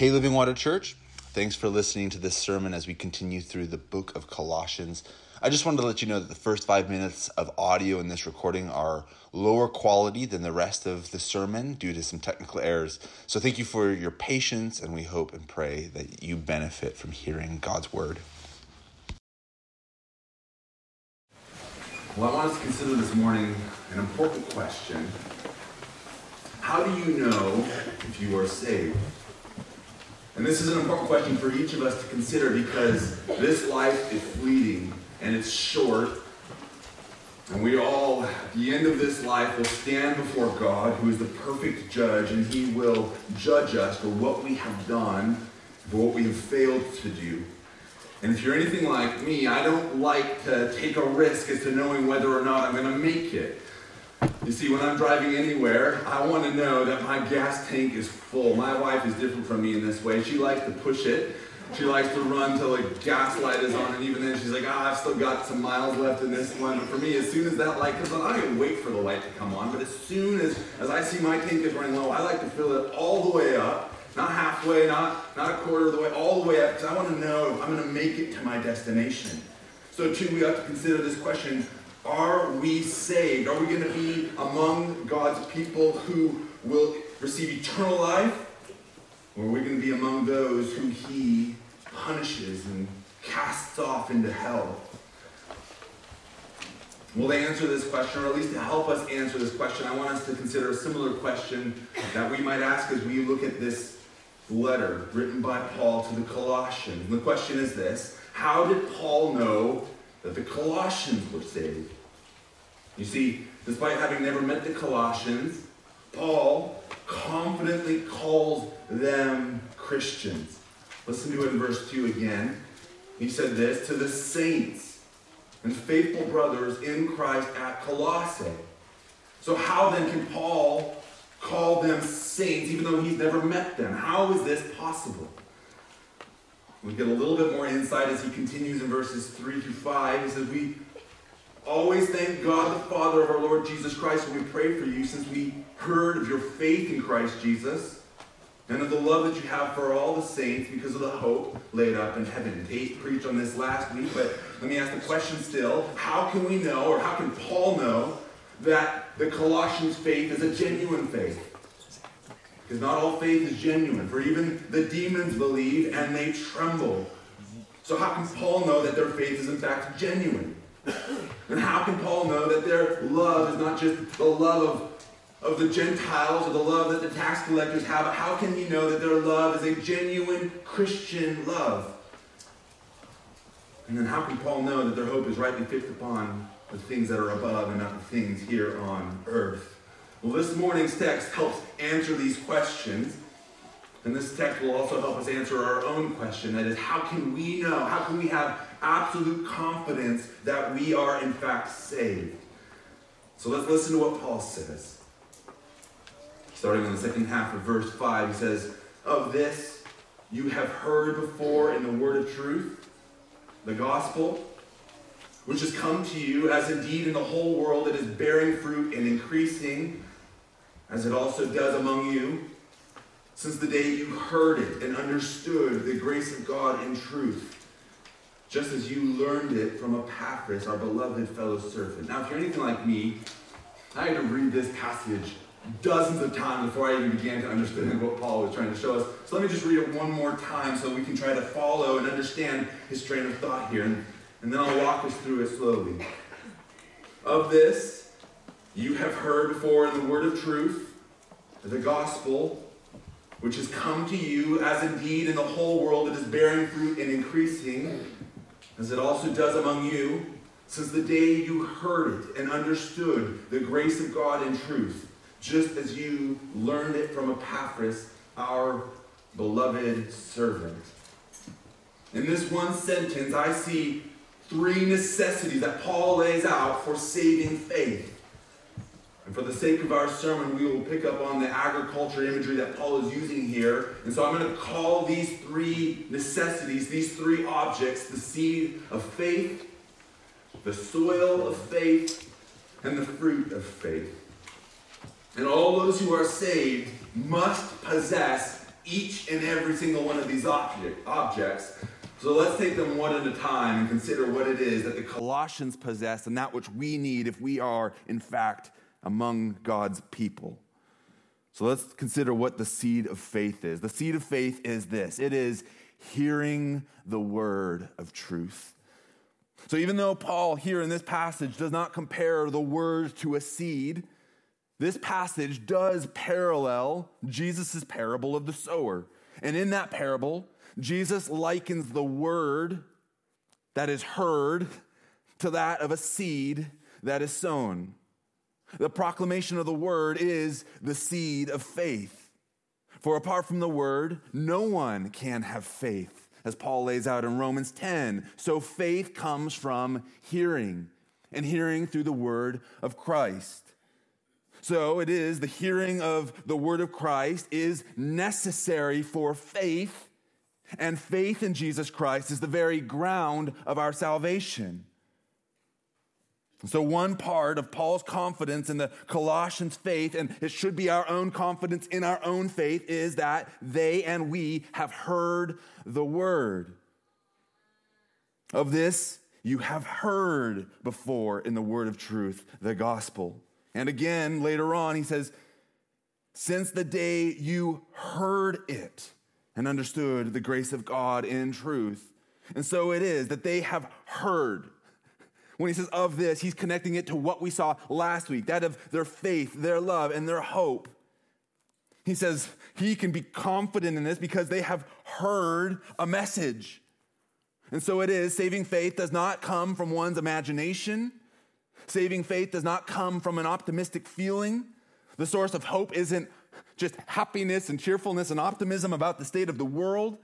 Hey, Living Water Church. Thanks for listening to this sermon as we continue through the book of Colossians. I just wanted to let you know that the first five minutes of audio in this recording are lower quality than the rest of the sermon due to some technical errors. So thank you for your patience, and we hope and pray that you benefit from hearing God's word. Well, I want us to consider this morning an important question. How do you know if you are saved? And this is an important question for each of us to consider because this life is fleeting and it's short. And we all, at the end of this life, will stand before God, who is the perfect judge, and he will judge us for what we have done, for what we have failed to do. And if you're anything like me, I don't like to take a risk as to knowing whether or not I'm going to make it. You see, when I'm driving anywhere, I want to know that my gas tank is full. My wife is different from me in this way. She likes to push it. She likes to run till the gas light is on, and even then she's like, ah, I've still got some miles left in this one. But for me, as soon as that light comes on, I don't even wait for the light to come on. But as soon as, as I see my tank is running low, I like to fill it all the way up. Not halfway, not, not a quarter of the way, all the way up, because I want to know if I'm going to make it to my destination. So too, we have to consider this question, are we saved? Are we going to be among God's people who will receive eternal life? Or are we going to be among those who he punishes and casts off into hell? Well, to answer this question, or at least to help us answer this question, I want us to consider a similar question that we might ask as we look at this letter written by Paul to the Colossians. And the question is this How did Paul know that the Colossians were saved? You see, despite having never met the Colossians, Paul confidently calls them Christians. Listen to it in verse 2 again. He said this to the saints and faithful brothers in Christ at Colossae. So, how then can Paul call them saints even though he's never met them? How is this possible? We get a little bit more insight as he continues in verses 3 through 5. He says, We always thank God the Father of our Lord Jesus Christ when we pray for you, since we heard of your faith in Christ Jesus and of the love that you have for all the saints because of the hope laid up in heaven. Tate preached on this last week, but let me ask the question still how can we know, or how can Paul know, that the Colossians' faith is a genuine faith? Because not all faith is genuine, for even the demons believe and they tremble. So, how can Paul know that their faith is in fact genuine? And how can Paul know that their love is not just the love of of the Gentiles or the love that the tax collectors have, how can he know that their love is a genuine Christian love? And then how can Paul know that their hope is rightly fixed upon the things that are above and not the things here on earth? Well, this morning's text helps answer these questions. And this text will also help us answer our own question that is, how can we know, how can we have absolute confidence that we are in fact saved? So let's listen to what Paul says. Starting in the second half of verse 5, he says, Of this you have heard before in the word of truth, the gospel, which has come to you, as indeed in the whole world it is bearing fruit and increasing, as it also does among you, since the day you heard it and understood the grace of God in truth, just as you learned it from Epaphras, our beloved fellow servant. Now, if you're anything like me, I had to read this passage dozens of times before I even began to understand what Paul was trying to show us. So let me just read it one more time so we can try to follow and understand his train of thought here. And, and then I'll walk us through it slowly. Of this, you have heard before in the word of truth, the gospel, which has come to you, as indeed in the whole world it is bearing fruit and increasing, as it also does among you, since the day you heard it and understood the grace of God in truth just as you learned it from Epaphras, our beloved servant. In this one sentence, I see three necessities that Paul lays out for saving faith. And for the sake of our sermon, we will pick up on the agriculture imagery that Paul is using here. And so I'm going to call these three necessities, these three objects, the seed of faith, the soil of faith, and the fruit of faith. And all those who are saved must possess each and every single one of these object, objects. So let's take them one at a time and consider what it is that the Colossians possess and that which we need if we are, in fact, among God's people. So let's consider what the seed of faith is. The seed of faith is this it is hearing the word of truth. So even though Paul here in this passage does not compare the word to a seed, this passage does parallel Jesus' parable of the sower. And in that parable, Jesus likens the word that is heard to that of a seed that is sown. The proclamation of the word is the seed of faith. For apart from the word, no one can have faith, as Paul lays out in Romans 10. So faith comes from hearing, and hearing through the word of Christ. So it is the hearing of the word of Christ is necessary for faith, and faith in Jesus Christ is the very ground of our salvation. So, one part of Paul's confidence in the Colossians' faith, and it should be our own confidence in our own faith, is that they and we have heard the word. Of this, you have heard before in the word of truth, the gospel. And again, later on, he says, Since the day you heard it and understood the grace of God in truth. And so it is that they have heard. When he says of this, he's connecting it to what we saw last week that of their faith, their love, and their hope. He says he can be confident in this because they have heard a message. And so it is, saving faith does not come from one's imagination. Saving faith does not come from an optimistic feeling. The source of hope isn't just happiness and cheerfulness and optimism about the state of the world.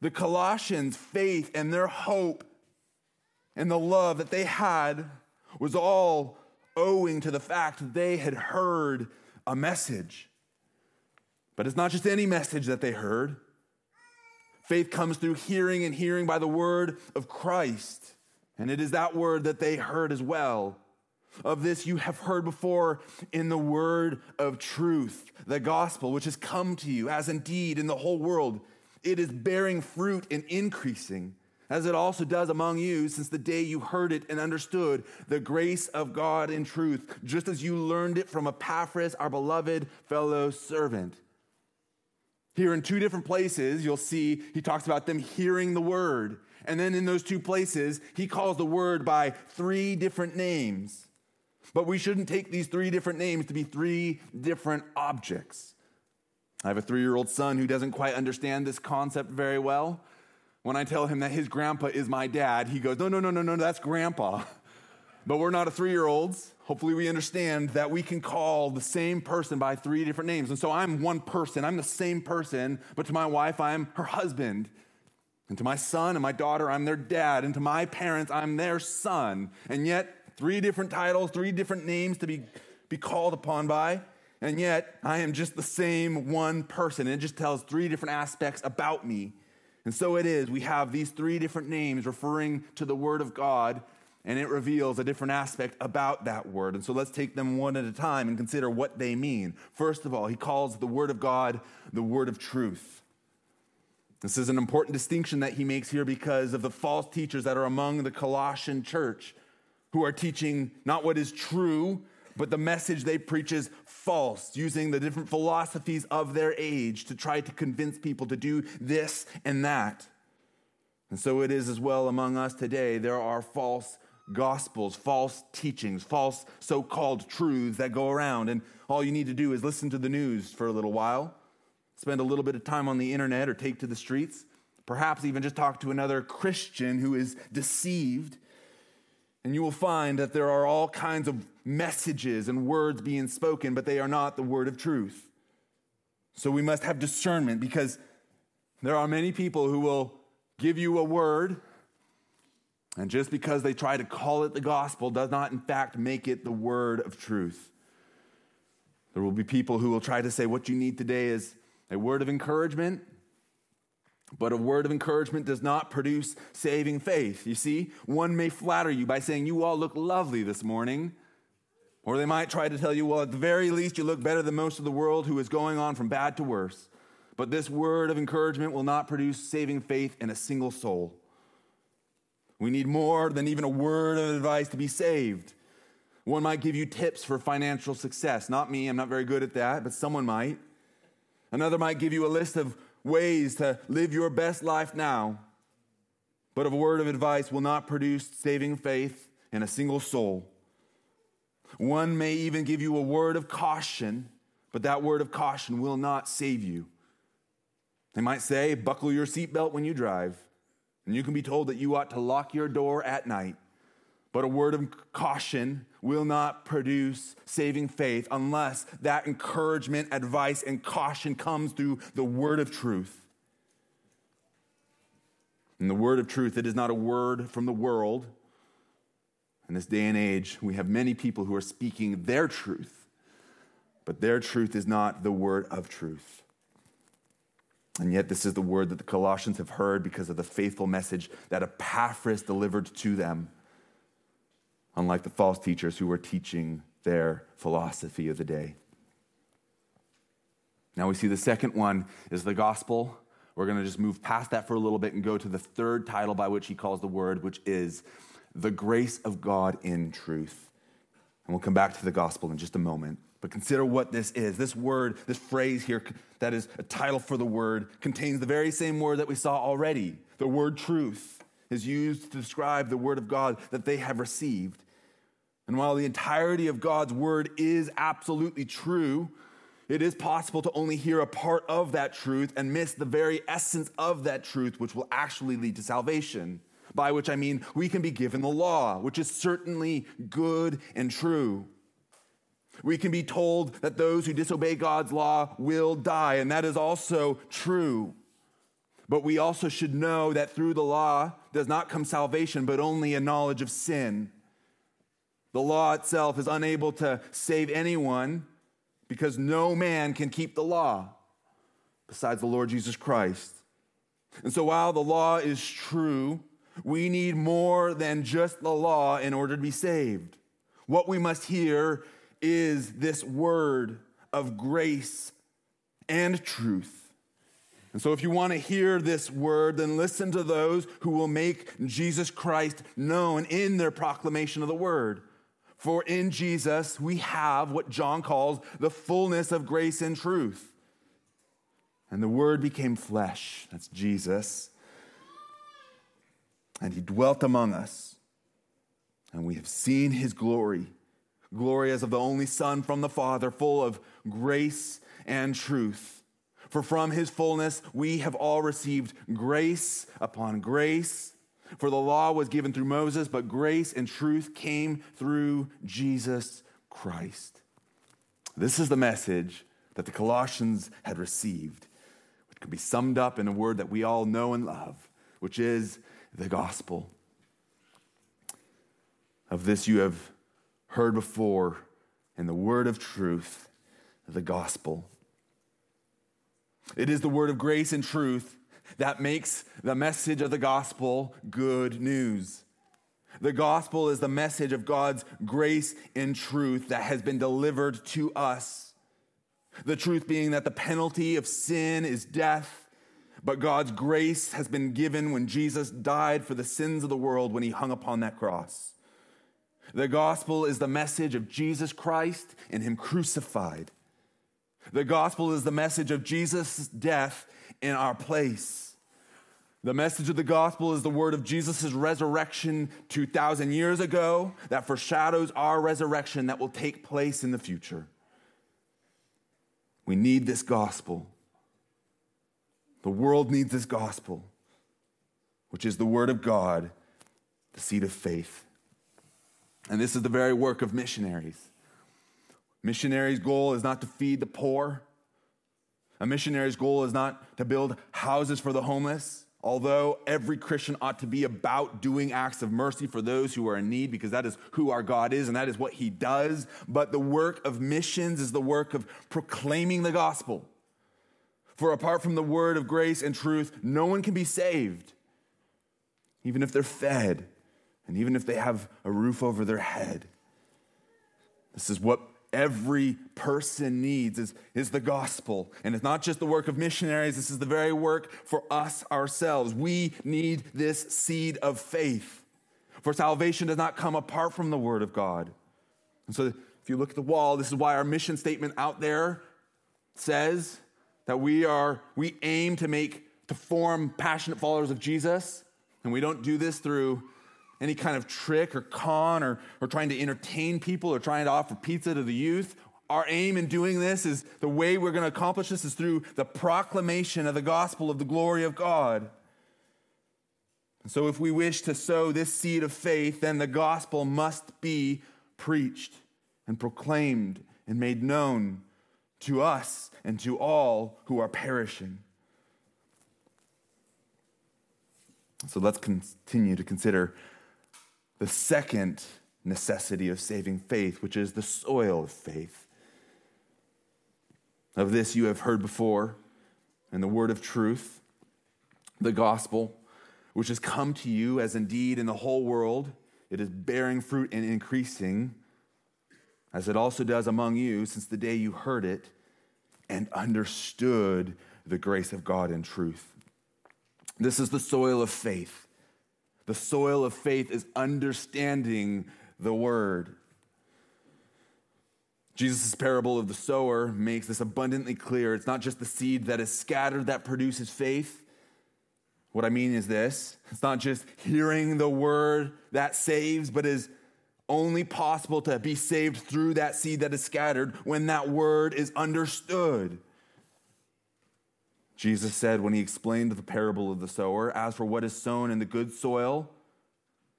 The Colossians' faith and their hope and the love that they had was all owing to the fact that they had heard a message. But it's not just any message that they heard. Faith comes through hearing and hearing by the word of Christ. And it is that word that they heard as well. Of this you have heard before in the word of truth, the gospel, which has come to you, as indeed in the whole world it is bearing fruit and increasing, as it also does among you since the day you heard it and understood the grace of God in truth, just as you learned it from Epaphras, our beloved fellow servant. Here in two different places, you'll see he talks about them hearing the word. And then in those two places, he calls the word by three different names. But we shouldn't take these three different names to be three different objects. I have a three year old son who doesn't quite understand this concept very well. When I tell him that his grandpa is my dad, he goes, No, no, no, no, no, that's grandpa. But we're not a three year olds. Hopefully, we understand that we can call the same person by three different names. And so I'm one person, I'm the same person, but to my wife, I'm her husband. And to my son and my daughter, I'm their dad. And to my parents, I'm their son. And yet, three different titles, three different names to be, be called upon by. And yet, I am just the same one person. It just tells three different aspects about me. And so it is. We have these three different names referring to the Word of God, and it reveals a different aspect about that Word. And so let's take them one at a time and consider what they mean. First of all, he calls the Word of God the Word of truth. This is an important distinction that he makes here because of the false teachers that are among the Colossian church who are teaching not what is true, but the message they preach is false, using the different philosophies of their age to try to convince people to do this and that. And so it is as well among us today. There are false gospels, false teachings, false so called truths that go around. And all you need to do is listen to the news for a little while spend a little bit of time on the internet or take to the streets, perhaps even just talk to another Christian who is deceived. And you will find that there are all kinds of messages and words being spoken, but they are not the word of truth. So we must have discernment because there are many people who will give you a word, and just because they try to call it the gospel does not, in fact, make it the word of truth. There will be people who will try to say what you need today is a word of encouragement, but a word of encouragement does not produce saving faith. You see, one may flatter you by saying, You all look lovely this morning. Or they might try to tell you, Well, at the very least, you look better than most of the world who is going on from bad to worse. But this word of encouragement will not produce saving faith in a single soul. We need more than even a word of advice to be saved. One might give you tips for financial success. Not me, I'm not very good at that, but someone might. Another might give you a list of ways to live your best life now. But a word of advice will not produce saving faith in a single soul. One may even give you a word of caution, but that word of caution will not save you. They might say, buckle your seatbelt when you drive, and you can be told that you ought to lock your door at night. But a word of caution will not produce saving faith unless that encouragement, advice, and caution comes through the word of truth. And the word of truth, it is not a word from the world. In this day and age, we have many people who are speaking their truth, but their truth is not the word of truth. And yet, this is the word that the Colossians have heard because of the faithful message that Epaphras delivered to them, unlike the false teachers who were teaching their philosophy of the day. Now, we see the second one is the gospel. We're going to just move past that for a little bit and go to the third title by which he calls the word, which is the grace of God in truth. And we'll come back to the gospel in just a moment. But consider what this is. This word, this phrase here, that is a title for the word, contains the very same word that we saw already. The word truth is used to describe the word of God that they have received. And while the entirety of God's word is absolutely true, it is possible to only hear a part of that truth and miss the very essence of that truth, which will actually lead to salvation. By which I mean we can be given the law, which is certainly good and true. We can be told that those who disobey God's law will die, and that is also true. But we also should know that through the law does not come salvation, but only a knowledge of sin. The law itself is unable to save anyone because no man can keep the law besides the Lord Jesus Christ. And so while the law is true, we need more than just the law in order to be saved. What we must hear is this word of grace and truth. And so, if you want to hear this word, then listen to those who will make Jesus Christ known in their proclamation of the word. For in Jesus, we have what John calls the fullness of grace and truth. And the word became flesh. That's Jesus. And he dwelt among us. And we have seen his glory glory as of the only Son from the Father, full of grace and truth. For from his fullness we have all received grace upon grace. For the law was given through Moses, but grace and truth came through Jesus Christ. This is the message that the Colossians had received, which can be summed up in a word that we all know and love, which is the gospel. Of this you have heard before in the word of truth, the gospel. It is the word of grace and truth that makes the message of the gospel good news. The gospel is the message of God's grace and truth that has been delivered to us. The truth being that the penalty of sin is death, but God's grace has been given when Jesus died for the sins of the world when he hung upon that cross. The gospel is the message of Jesus Christ and Him crucified. The gospel is the message of Jesus' death in our place. The message of the gospel is the word of Jesus' resurrection 2,000 years ago that foreshadows our resurrection that will take place in the future. We need this gospel. The world needs this gospel, which is the word of God, the seed of faith. And this is the very work of missionaries. Missionaries' goal is not to feed the poor. A missionary's goal is not to build houses for the homeless, although every Christian ought to be about doing acts of mercy for those who are in need, because that is who our God is and that is what He does. But the work of missions is the work of proclaiming the gospel. For apart from the word of grace and truth, no one can be saved, even if they're fed and even if they have a roof over their head. This is what every person needs is, is the gospel. And it's not just the work of missionaries, this is the very work for us ourselves. We need this seed of faith. For salvation does not come apart from the word of God. And so if you look at the wall, this is why our mission statement out there says that we are we aim to make to form passionate followers of Jesus. And we don't do this through any kind of trick or con or, or trying to entertain people or trying to offer pizza to the youth. Our aim in doing this is the way we're going to accomplish this is through the proclamation of the gospel of the glory of God. And so, if we wish to sow this seed of faith, then the gospel must be preached and proclaimed and made known to us and to all who are perishing. So let's continue to consider the second necessity of saving faith, which is the soil of faith. Of this you have heard before in the word of truth, the gospel, which has come to you, as indeed in the whole world it is bearing fruit and increasing, as it also does among you since the day you heard it and understood the grace of God in truth. This is the soil of faith. The soil of faith is understanding the word. Jesus' parable of the sower makes this abundantly clear. It's not just the seed that is scattered that produces faith. What I mean is this it's not just hearing the word that saves, but is only possible to be saved through that seed that is scattered when that word is understood. Jesus said when he explained the parable of the sower, As for what is sown in the good soil,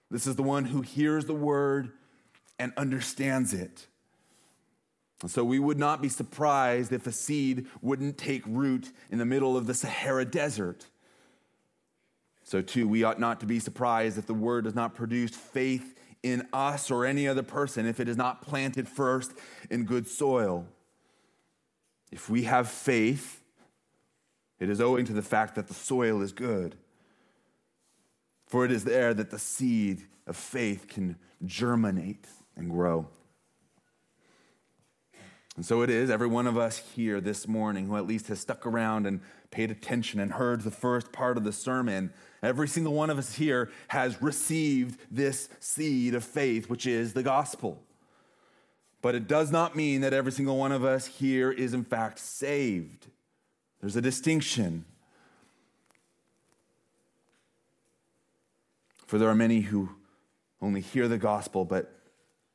this is the one who hears the word and understands it. And so we would not be surprised if a seed wouldn't take root in the middle of the Sahara Desert. So, too, we ought not to be surprised if the word does not produce faith in us or any other person if it is not planted first in good soil. If we have faith, it is owing to the fact that the soil is good. For it is there that the seed of faith can germinate and grow. And so it is, every one of us here this morning who at least has stuck around and paid attention and heard the first part of the sermon, every single one of us here has received this seed of faith, which is the gospel. But it does not mean that every single one of us here is in fact saved. There's a distinction. For there are many who only hear the gospel but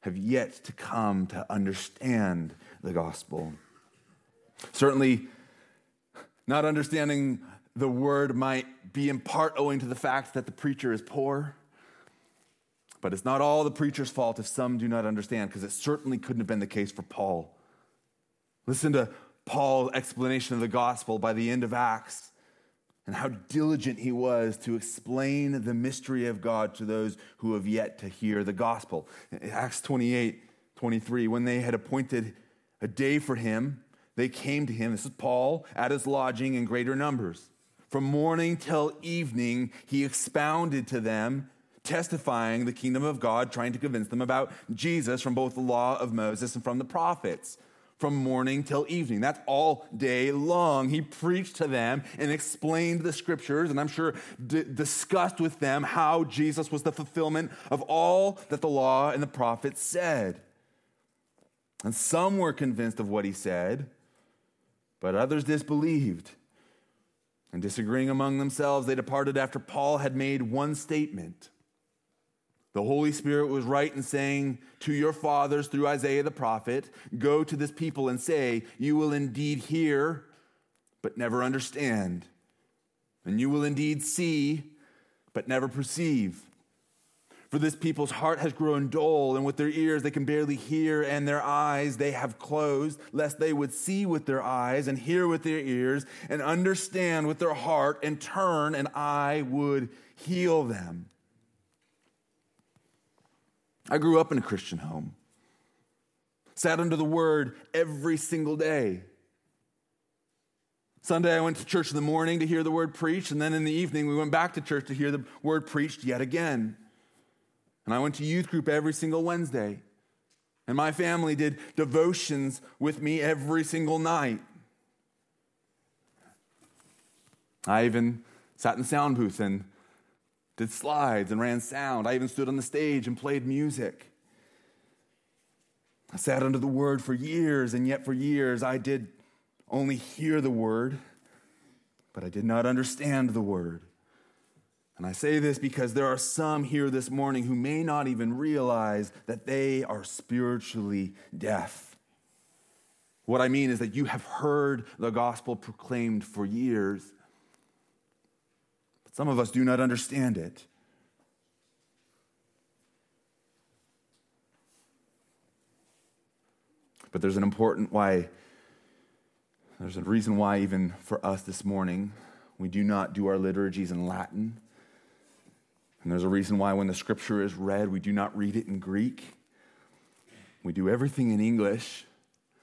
have yet to come to understand the gospel. Certainly, not understanding the word might be in part owing to the fact that the preacher is poor. But it's not all the preacher's fault if some do not understand, because it certainly couldn't have been the case for Paul. Listen to Paul's explanation of the gospel by the end of Acts and how diligent he was to explain the mystery of God to those who have yet to hear the gospel. Acts 28 23, when they had appointed a day for him, they came to him, this is Paul, at his lodging in greater numbers. From morning till evening, he expounded to them, testifying the kingdom of God, trying to convince them about Jesus from both the law of Moses and from the prophets from morning till evening. That's all day long. He preached to them and explained the scriptures, and I'm sure d- discussed with them how Jesus was the fulfillment of all that the law and the prophets said. And some were convinced of what he said, but others disbelieved. And disagreeing among themselves, they departed after Paul had made one statement. The Holy Spirit was right in saying to your fathers through Isaiah the prophet, Go to this people and say, You will indeed hear, but never understand. And you will indeed see, but never perceive. For this people's heart has grown dull, and with their ears they can barely hear, and their eyes they have closed, lest they would see with their eyes, and hear with their ears, and understand with their heart, and turn, and I would heal them. I grew up in a Christian home, sat under the word every single day. Sunday, I went to church in the morning to hear the word preached, and then in the evening, we went back to church to hear the word preached yet again. And I went to youth group every single Wednesday. And my family did devotions with me every single night. I even sat in the sound booth and did slides and ran sound. I even stood on the stage and played music. I sat under the word for years, and yet for years I did only hear the word, but I did not understand the word. And I say this because there are some here this morning who may not even realize that they are spiritually deaf. What I mean is that you have heard the gospel proclaimed for years, but some of us do not understand it. But there's an important why, there's a reason why, even for us this morning, we do not do our liturgies in Latin. And there's a reason why, when the scripture is read, we do not read it in Greek. We do everything in English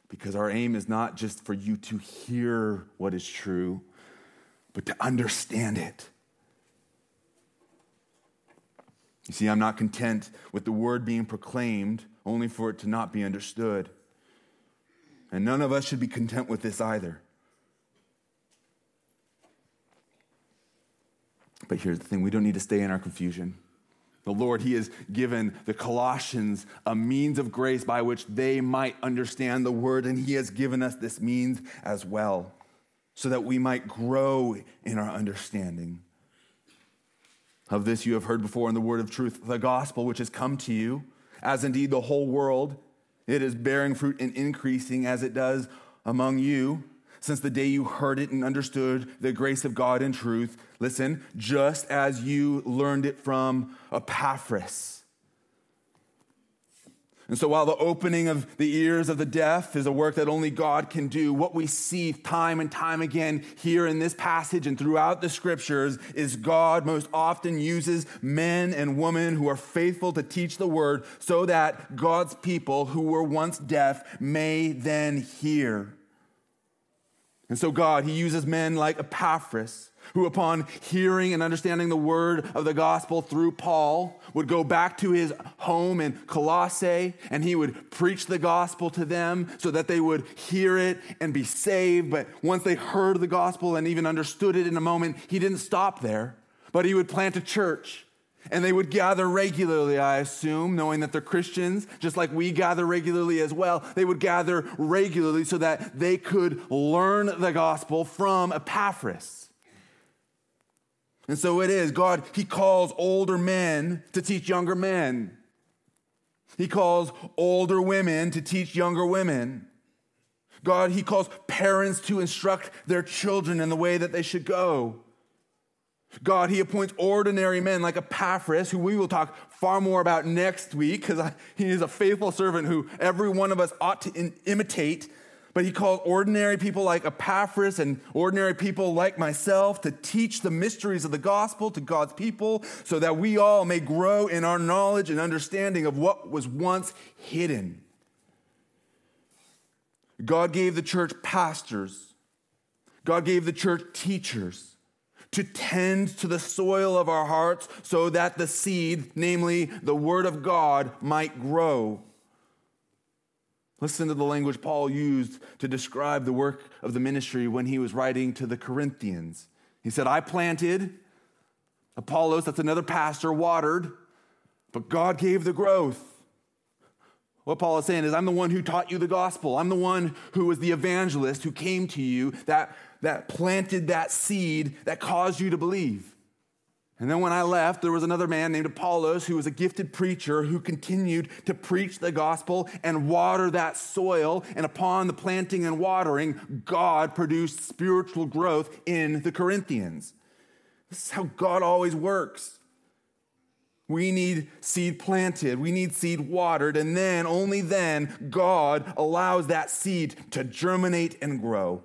because our aim is not just for you to hear what is true, but to understand it. You see, I'm not content with the word being proclaimed only for it to not be understood. And none of us should be content with this either. But here's the thing we don't need to stay in our confusion. The Lord, He has given the Colossians a means of grace by which they might understand the word, and He has given us this means as well, so that we might grow in our understanding. Of this you have heard before in the word of truth, the gospel which has come to you, as indeed the whole world. It is bearing fruit and increasing as it does among you since the day you heard it and understood the grace of God in truth. Listen, just as you learned it from Epaphras. And so, while the opening of the ears of the deaf is a work that only God can do, what we see time and time again here in this passage and throughout the scriptures is God most often uses men and women who are faithful to teach the word so that God's people who were once deaf may then hear. And so, God, He uses men like Epaphras, who, upon hearing and understanding the word of the gospel through Paul, would go back to his home in Colossae and he would preach the gospel to them so that they would hear it and be saved. But once they heard the gospel and even understood it in a moment, he didn't stop there, but he would plant a church and they would gather regularly, I assume, knowing that they're Christians, just like we gather regularly as well. They would gather regularly so that they could learn the gospel from Epaphras. And so it is. God, He calls older men to teach younger men. He calls older women to teach younger women. God, He calls parents to instruct their children in the way that they should go. God, he appoints ordinary men like Epaphras, who we will talk far more about next week, because he is a faithful servant who every one of us ought to in- imitate. But he called ordinary people like Epaphras and ordinary people like myself to teach the mysteries of the gospel to God's people so that we all may grow in our knowledge and understanding of what was once hidden. God gave the church pastors, God gave the church teachers to tend to the soil of our hearts so that the seed, namely the Word of God, might grow. Listen to the language Paul used to describe the work of the ministry when he was writing to the Corinthians. He said, I planted, Apollos, that's another pastor, watered, but God gave the growth. What Paul is saying is, I'm the one who taught you the gospel. I'm the one who was the evangelist who came to you, that that planted that seed that caused you to believe. And then when I left, there was another man named Apollos who was a gifted preacher who continued to preach the gospel and water that soil. And upon the planting and watering, God produced spiritual growth in the Corinthians. This is how God always works. We need seed planted, we need seed watered, and then, only then, God allows that seed to germinate and grow.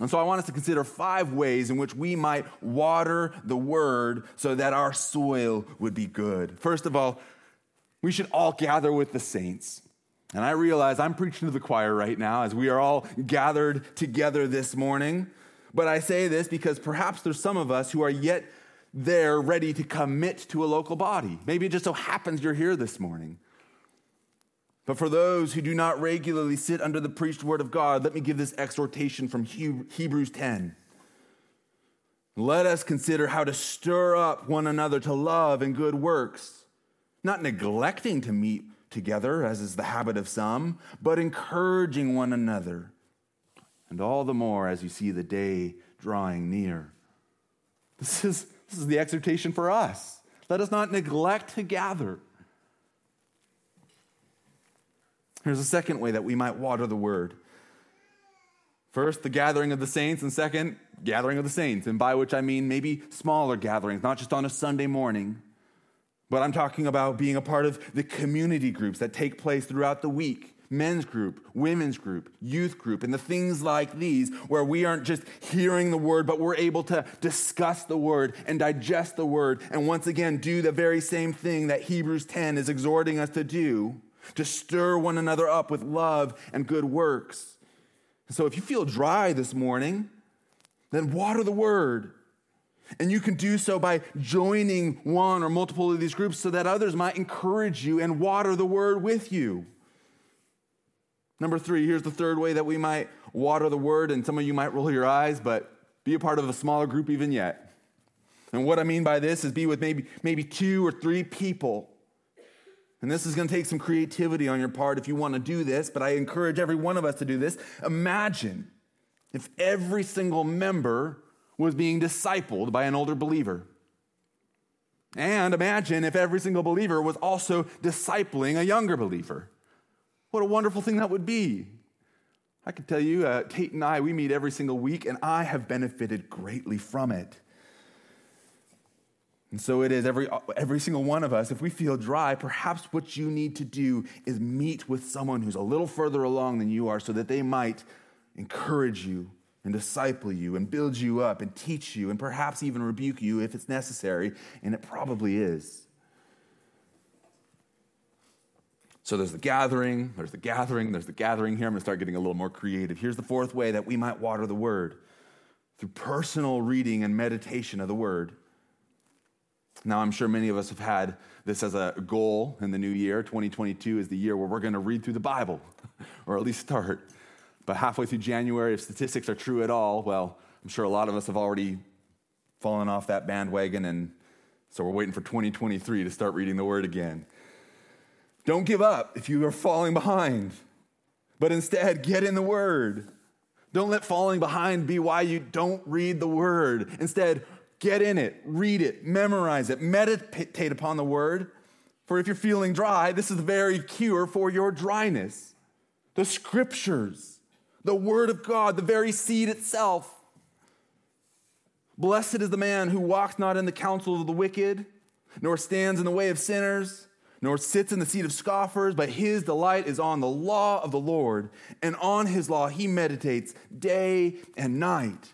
And so I want us to consider five ways in which we might water the word so that our soil would be good. First of all, we should all gather with the saints. And I realize I'm preaching to the choir right now as we are all gathered together this morning. But I say this because perhaps there's some of us who are yet there ready to commit to a local body. Maybe it just so happens you're here this morning. But for those who do not regularly sit under the preached word of God, let me give this exhortation from Hebrews 10. Let us consider how to stir up one another to love and good works, not neglecting to meet together, as is the habit of some, but encouraging one another, and all the more as you see the day drawing near. This is, this is the exhortation for us. Let us not neglect to gather. Here's a second way that we might water the word. First, the gathering of the saints, and second, gathering of the saints, and by which I mean maybe smaller gatherings, not just on a Sunday morning, but I'm talking about being a part of the community groups that take place throughout the week men's group, women's group, youth group, and the things like these where we aren't just hearing the word, but we're able to discuss the word and digest the word, and once again do the very same thing that Hebrews 10 is exhorting us to do to stir one another up with love and good works. So if you feel dry this morning, then water the word. And you can do so by joining one or multiple of these groups so that others might encourage you and water the word with you. Number three, here's the third way that we might water the word, and some of you might roll your eyes, but be a part of a smaller group even yet. And what I mean by this is be with maybe, maybe two or three people. And this is going to take some creativity on your part if you want to do this, but I encourage every one of us to do this. Imagine if every single member was being discipled by an older believer. And imagine if every single believer was also discipling a younger believer. What a wonderful thing that would be. I can tell you, uh, Tate and I, we meet every single week, and I have benefited greatly from it. And so it is every, every single one of us. If we feel dry, perhaps what you need to do is meet with someone who's a little further along than you are so that they might encourage you and disciple you and build you up and teach you and perhaps even rebuke you if it's necessary, and it probably is. So there's the gathering, there's the gathering, there's the gathering here. I'm going to start getting a little more creative. Here's the fourth way that we might water the word through personal reading and meditation of the word. Now, I'm sure many of us have had this as a goal in the new year. 2022 is the year where we're going to read through the Bible, or at least start. But halfway through January, if statistics are true at all, well, I'm sure a lot of us have already fallen off that bandwagon, and so we're waiting for 2023 to start reading the Word again. Don't give up if you are falling behind, but instead get in the Word. Don't let falling behind be why you don't read the Word. Instead, get in it, read it, memorize it, meditate upon the Word. For if you're feeling dry, this is the very cure for your dryness. The Scriptures the Word of God, the very seed itself. Blessed is the man who walks not in the counsel of the wicked, nor stands in the way of sinners, nor sits in the seat of scoffers, but his delight is on the law of the Lord, and on his law he meditates day and night.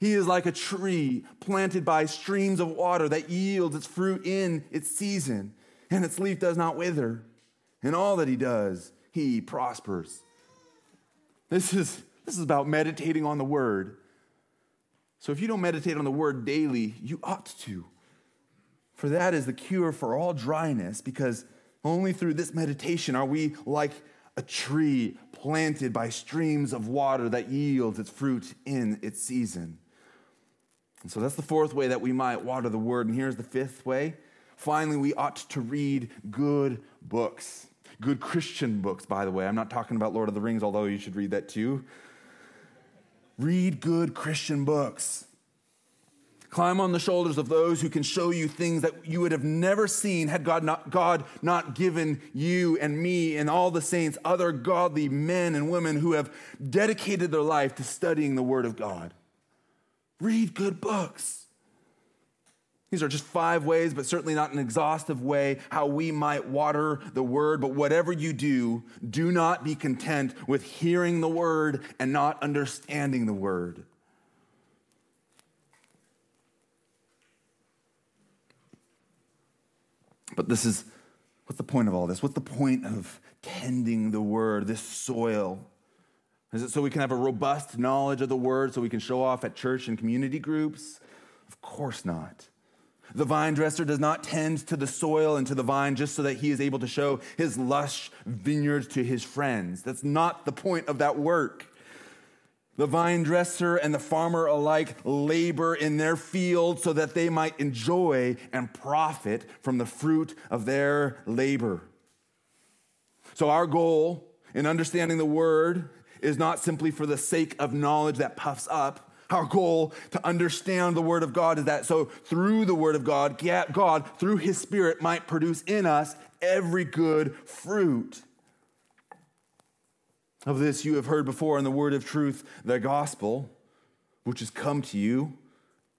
He is like a tree planted by streams of water that yields its fruit in its season, and its leaf does not wither. In all that he does, he prospers. This is, this is about meditating on the word. So if you don't meditate on the word daily, you ought to. For that is the cure for all dryness, because only through this meditation are we like a tree planted by streams of water that yields its fruit in its season. And so that's the fourth way that we might water the word. And here's the fifth way. Finally, we ought to read good books. Good Christian books, by the way. I'm not talking about Lord of the Rings, although you should read that too. Read good Christian books. Climb on the shoulders of those who can show you things that you would have never seen had God not, God not given you and me and all the saints other godly men and women who have dedicated their life to studying the Word of God. Read good books. These are just five ways, but certainly not an exhaustive way, how we might water the word. But whatever you do, do not be content with hearing the word and not understanding the word. But this is what's the point of all this? What's the point of tending the word, this soil? Is it so we can have a robust knowledge of the word so we can show off at church and community groups? Of course not. The vine dresser does not tend to the soil and to the vine just so that he is able to show his lush vineyards to his friends. That's not the point of that work. The vine dresser and the farmer alike labor in their field so that they might enjoy and profit from the fruit of their labor. So, our goal in understanding the word is not simply for the sake of knowledge that puffs up. Our goal to understand the Word of God is that so through the Word of God, God, through His Spirit, might produce in us every good fruit. Of this you have heard before in the Word of truth, the gospel, which has come to you,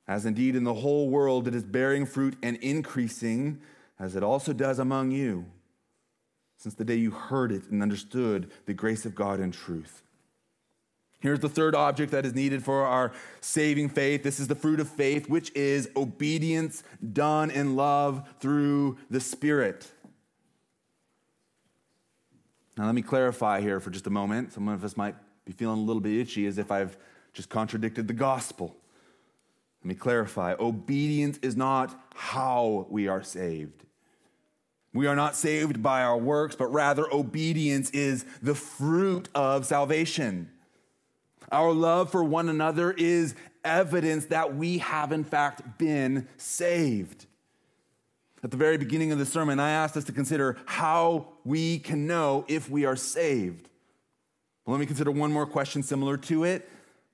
as indeed in the whole world it is bearing fruit and increasing, as it also does among you, since the day you heard it and understood the grace of God in truth. Here's the third object that is needed for our saving faith. This is the fruit of faith, which is obedience done in love through the Spirit. Now, let me clarify here for just a moment. Some of us might be feeling a little bit itchy as if I've just contradicted the gospel. Let me clarify. Obedience is not how we are saved. We are not saved by our works, but rather obedience is the fruit of salvation. Our love for one another is evidence that we have, in fact, been saved. At the very beginning of the sermon, I asked us to consider how we can know if we are saved. Well, let me consider one more question similar to it,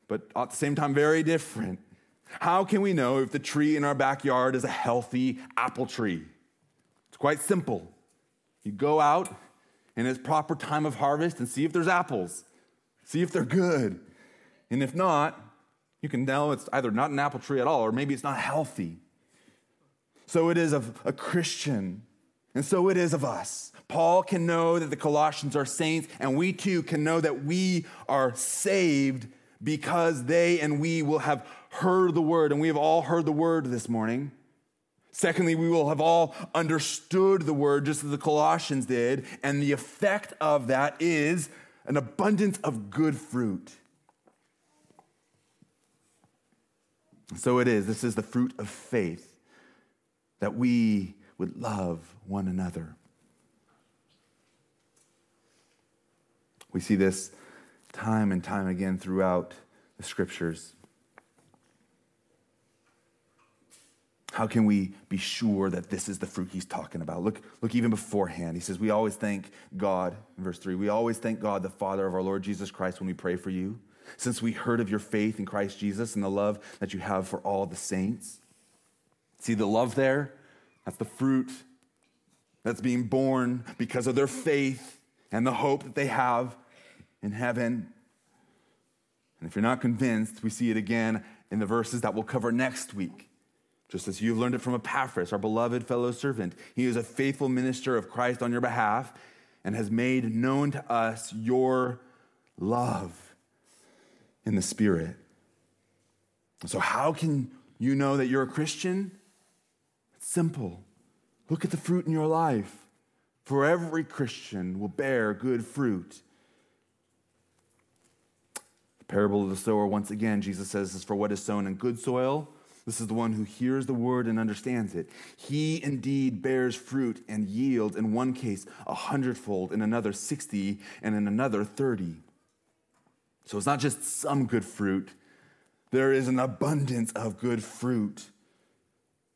but at the same time, very different. How can we know if the tree in our backyard is a healthy apple tree? It's quite simple. You go out in its proper time of harvest and see if there's apples, see if they're good. And if not, you can know it's either not an apple tree at all, or maybe it's not healthy. So it is of a Christian, and so it is of us. Paul can know that the Colossians are saints, and we too can know that we are saved because they and we will have heard the word, and we have all heard the word this morning. Secondly, we will have all understood the word just as the Colossians did, and the effect of that is an abundance of good fruit. So it is. This is the fruit of faith that we would love one another. We see this time and time again throughout the scriptures. How can we be sure that this is the fruit he's talking about? Look, look even beforehand. He says, We always thank God, verse 3, we always thank God, the Father of our Lord Jesus Christ, when we pray for you since we heard of your faith in Christ Jesus and the love that you have for all the saints. See the love there? That's the fruit that's being borne because of their faith and the hope that they have in heaven. And if you're not convinced, we see it again in the verses that we'll cover next week. Just as you've learned it from Epaphras, our beloved fellow servant. He is a faithful minister of Christ on your behalf and has made known to us your love in the Spirit. So, how can you know that you're a Christian? It's simple. Look at the fruit in your life. For every Christian will bear good fruit. The parable of the sower, once again, Jesus says, is for what is sown in good soil. This is the one who hears the word and understands it. He indeed bears fruit and yields, in one case, a hundredfold, in another, 60, and in another, 30. So it's not just some good fruit, there is an abundance of good fruit.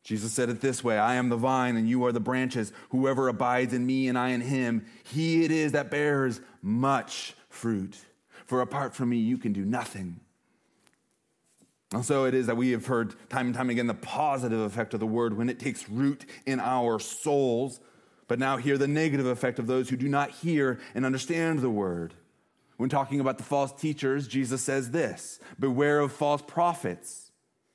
Jesus said it this way I am the vine, and you are the branches. Whoever abides in me and I in him, he it is that bears much fruit. For apart from me, you can do nothing. And so it is that we have heard time and time again the positive effect of the word when it takes root in our souls. But now hear the negative effect of those who do not hear and understand the word. When talking about the false teachers, Jesus says this Beware of false prophets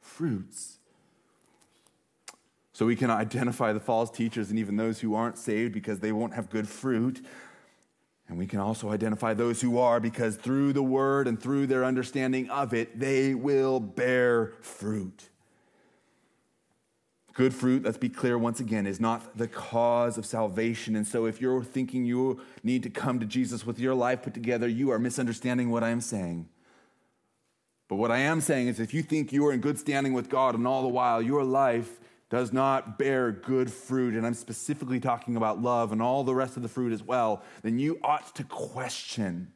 fruits. So we can identify the false teachers and even those who aren't saved because they won't have good fruit. And we can also identify those who are because through the word and through their understanding of it, they will bear fruit. Good fruit, let's be clear once again, is not the cause of salvation. And so if you're thinking you need to come to Jesus with your life put together, you are misunderstanding what I am saying. But what I am saying is if you think you are in good standing with God and all the while your life does not bear good fruit, and I'm specifically talking about love and all the rest of the fruit as well, then you ought to question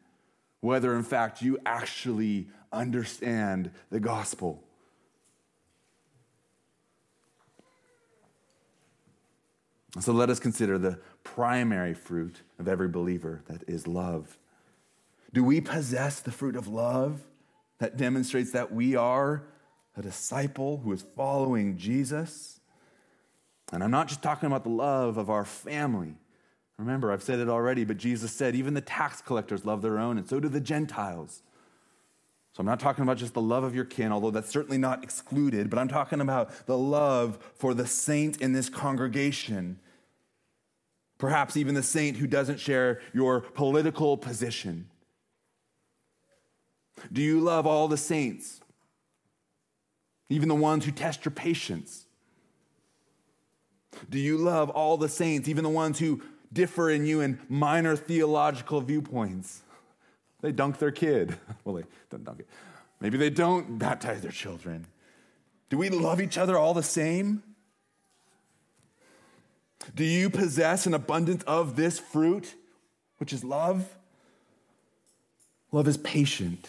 whether, in fact, you actually understand the gospel. So let us consider the primary fruit of every believer that is love. Do we possess the fruit of love that demonstrates that we are a disciple who is following Jesus? And I'm not just talking about the love of our family. Remember, I've said it already, but Jesus said even the tax collectors love their own, and so do the Gentiles. So I'm not talking about just the love of your kin, although that's certainly not excluded, but I'm talking about the love for the saint in this congregation. Perhaps even the saint who doesn't share your political position. Do you love all the saints? Even the ones who test your patience? Do you love all the saints, even the ones who differ in you in minor theological viewpoints? They dunk their kid. Well, they don't dunk it. Maybe they don't baptize their children. Do we love each other all the same? Do you possess an abundance of this fruit, which is love? Love is patient.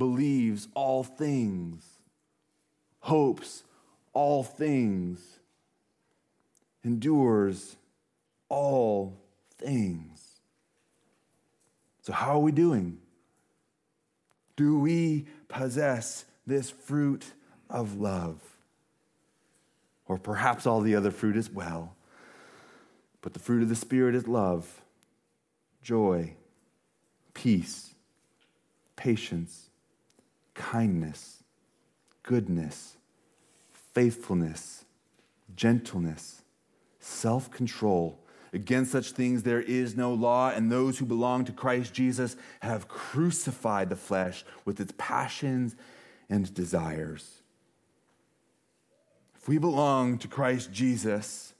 believes all things, hopes all things, endures all things. So, how are we doing? Do we possess this fruit of love? Or perhaps all the other fruit as well. But the fruit of the Spirit is love, joy, peace, patience, kindness, goodness faithfulness, gentleness, self control. Against such things there is no law, and those who belong to Christ Jesus have crucified the flesh with its passions and desires. If we belong to Christ Jesus,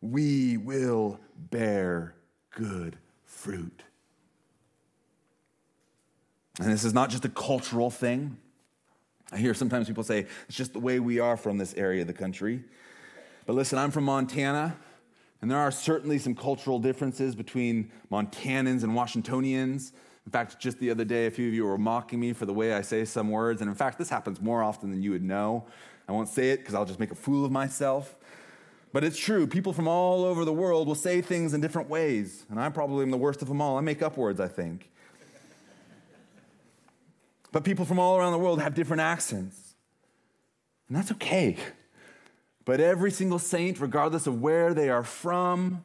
we will bear good fruit. And this is not just a cultural thing. I hear sometimes people say, it's just the way we are from this area of the country. But listen, I'm from Montana, and there are certainly some cultural differences between Montanans and Washingtonians. In fact, just the other day, a few of you were mocking me for the way I say some words. And in fact, this happens more often than you would know. I won't say it because I'll just make a fool of myself. But it's true. People from all over the world will say things in different ways. And I probably am the worst of them all. I make up words, I think. But people from all around the world have different accents. And that's okay. But every single saint, regardless of where they are from,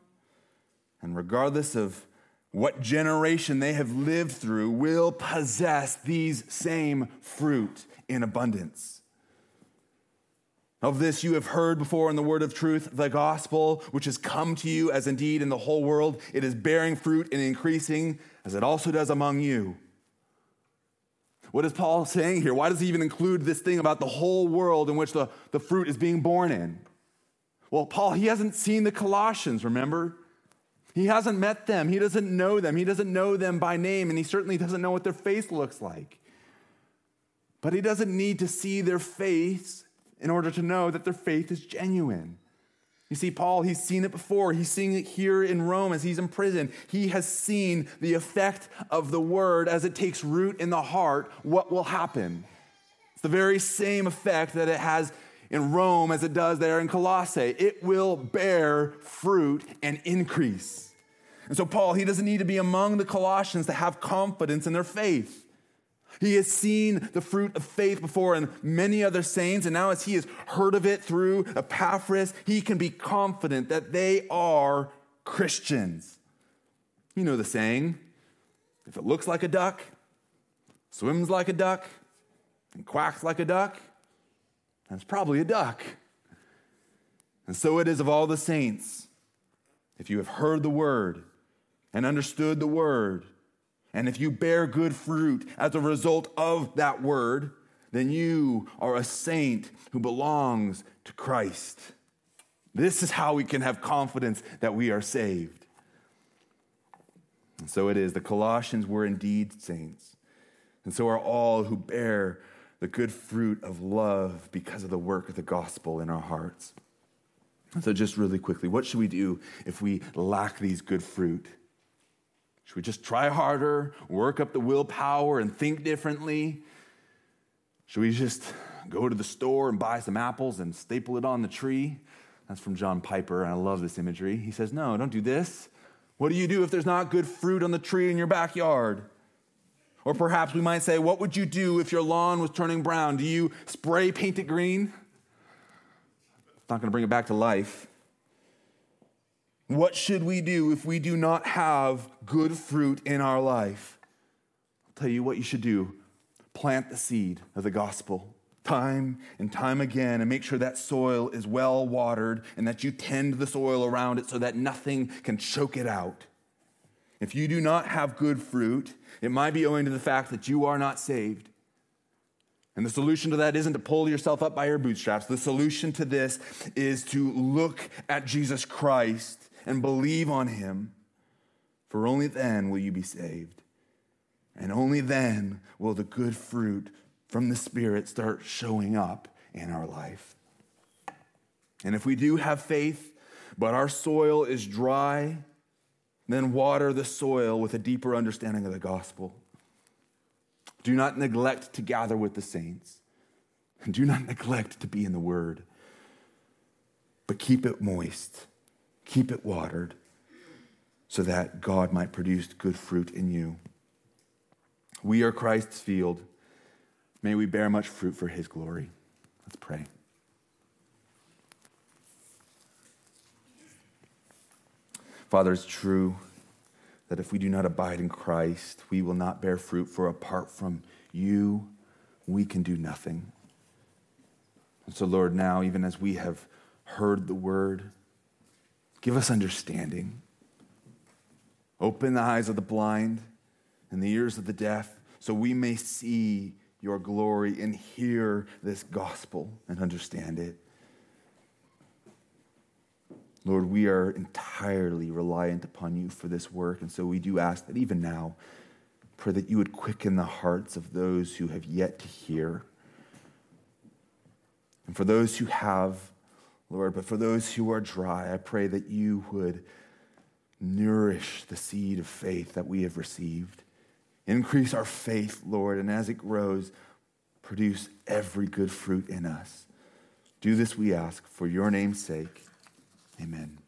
and regardless of what generation they have lived through, will possess these same fruit in abundance. Of this you have heard before in the word of truth, the gospel, which has come to you, as indeed in the whole world it is bearing fruit and increasing, as it also does among you what is Paul saying here? Why does he even include this thing about the whole world in which the, the fruit is being borne in? Well, Paul, he hasn't seen the Colossians, remember? He hasn't met them. He doesn't know them. He doesn't know them by name, and he certainly doesn't know what their face looks like. But he doesn't need to see their face in order to know that their faith is genuine. You see, Paul, he's seen it before. He's seeing it here in Rome as he's in prison. He has seen the effect of the word as it takes root in the heart, what will happen. It's the very same effect that it has in Rome as it does there in Colossae. It will bear fruit and increase. And so, Paul, he doesn't need to be among the Colossians to have confidence in their faith. He has seen the fruit of faith before in many other saints, and now as he has heard of it through Epaphras, he can be confident that they are Christians. You know the saying if it looks like a duck, swims like a duck, and quacks like a duck, that's probably a duck. And so it is of all the saints. If you have heard the word and understood the word, and if you bear good fruit as a result of that word, then you are a saint who belongs to Christ. This is how we can have confidence that we are saved. And so it is. The Colossians were indeed saints. And so are all who bear the good fruit of love because of the work of the gospel in our hearts. So, just really quickly, what should we do if we lack these good fruit? Should we just try harder, work up the willpower, and think differently? Should we just go to the store and buy some apples and staple it on the tree? That's from John Piper, and I love this imagery. He says, No, don't do this. What do you do if there's not good fruit on the tree in your backyard? Or perhaps we might say, What would you do if your lawn was turning brown? Do you spray paint it green? It's not going to bring it back to life. What should we do if we do not have good fruit in our life? I'll tell you what you should do plant the seed of the gospel time and time again and make sure that soil is well watered and that you tend the soil around it so that nothing can choke it out. If you do not have good fruit, it might be owing to the fact that you are not saved. And the solution to that isn't to pull yourself up by your bootstraps. The solution to this is to look at Jesus Christ and believe on him, for only then will you be saved. And only then will the good fruit from the Spirit start showing up in our life. And if we do have faith, but our soil is dry, then water the soil with a deeper understanding of the gospel. Do not neglect to gather with the saints, and do not neglect to be in the word, but keep it moist, keep it watered, so that God might produce good fruit in you. We are Christ's field. May we bear much fruit for his glory. Let's pray. Father, it's true that if we do not abide in Christ, we will not bear fruit, for apart from you, we can do nothing. And so, Lord, now, even as we have heard the word, give us understanding. Open the eyes of the blind and the ears of the deaf so we may see your glory and hear this gospel and understand it. Lord, we are entirely reliant upon you for this work. And so we do ask that even now, pray that you would quicken the hearts of those who have yet to hear. And for those who have, Lord, but for those who are dry, I pray that you would nourish the seed of faith that we have received. Increase our faith, Lord, and as it grows, produce every good fruit in us. Do this, we ask, for your name's sake. Amen.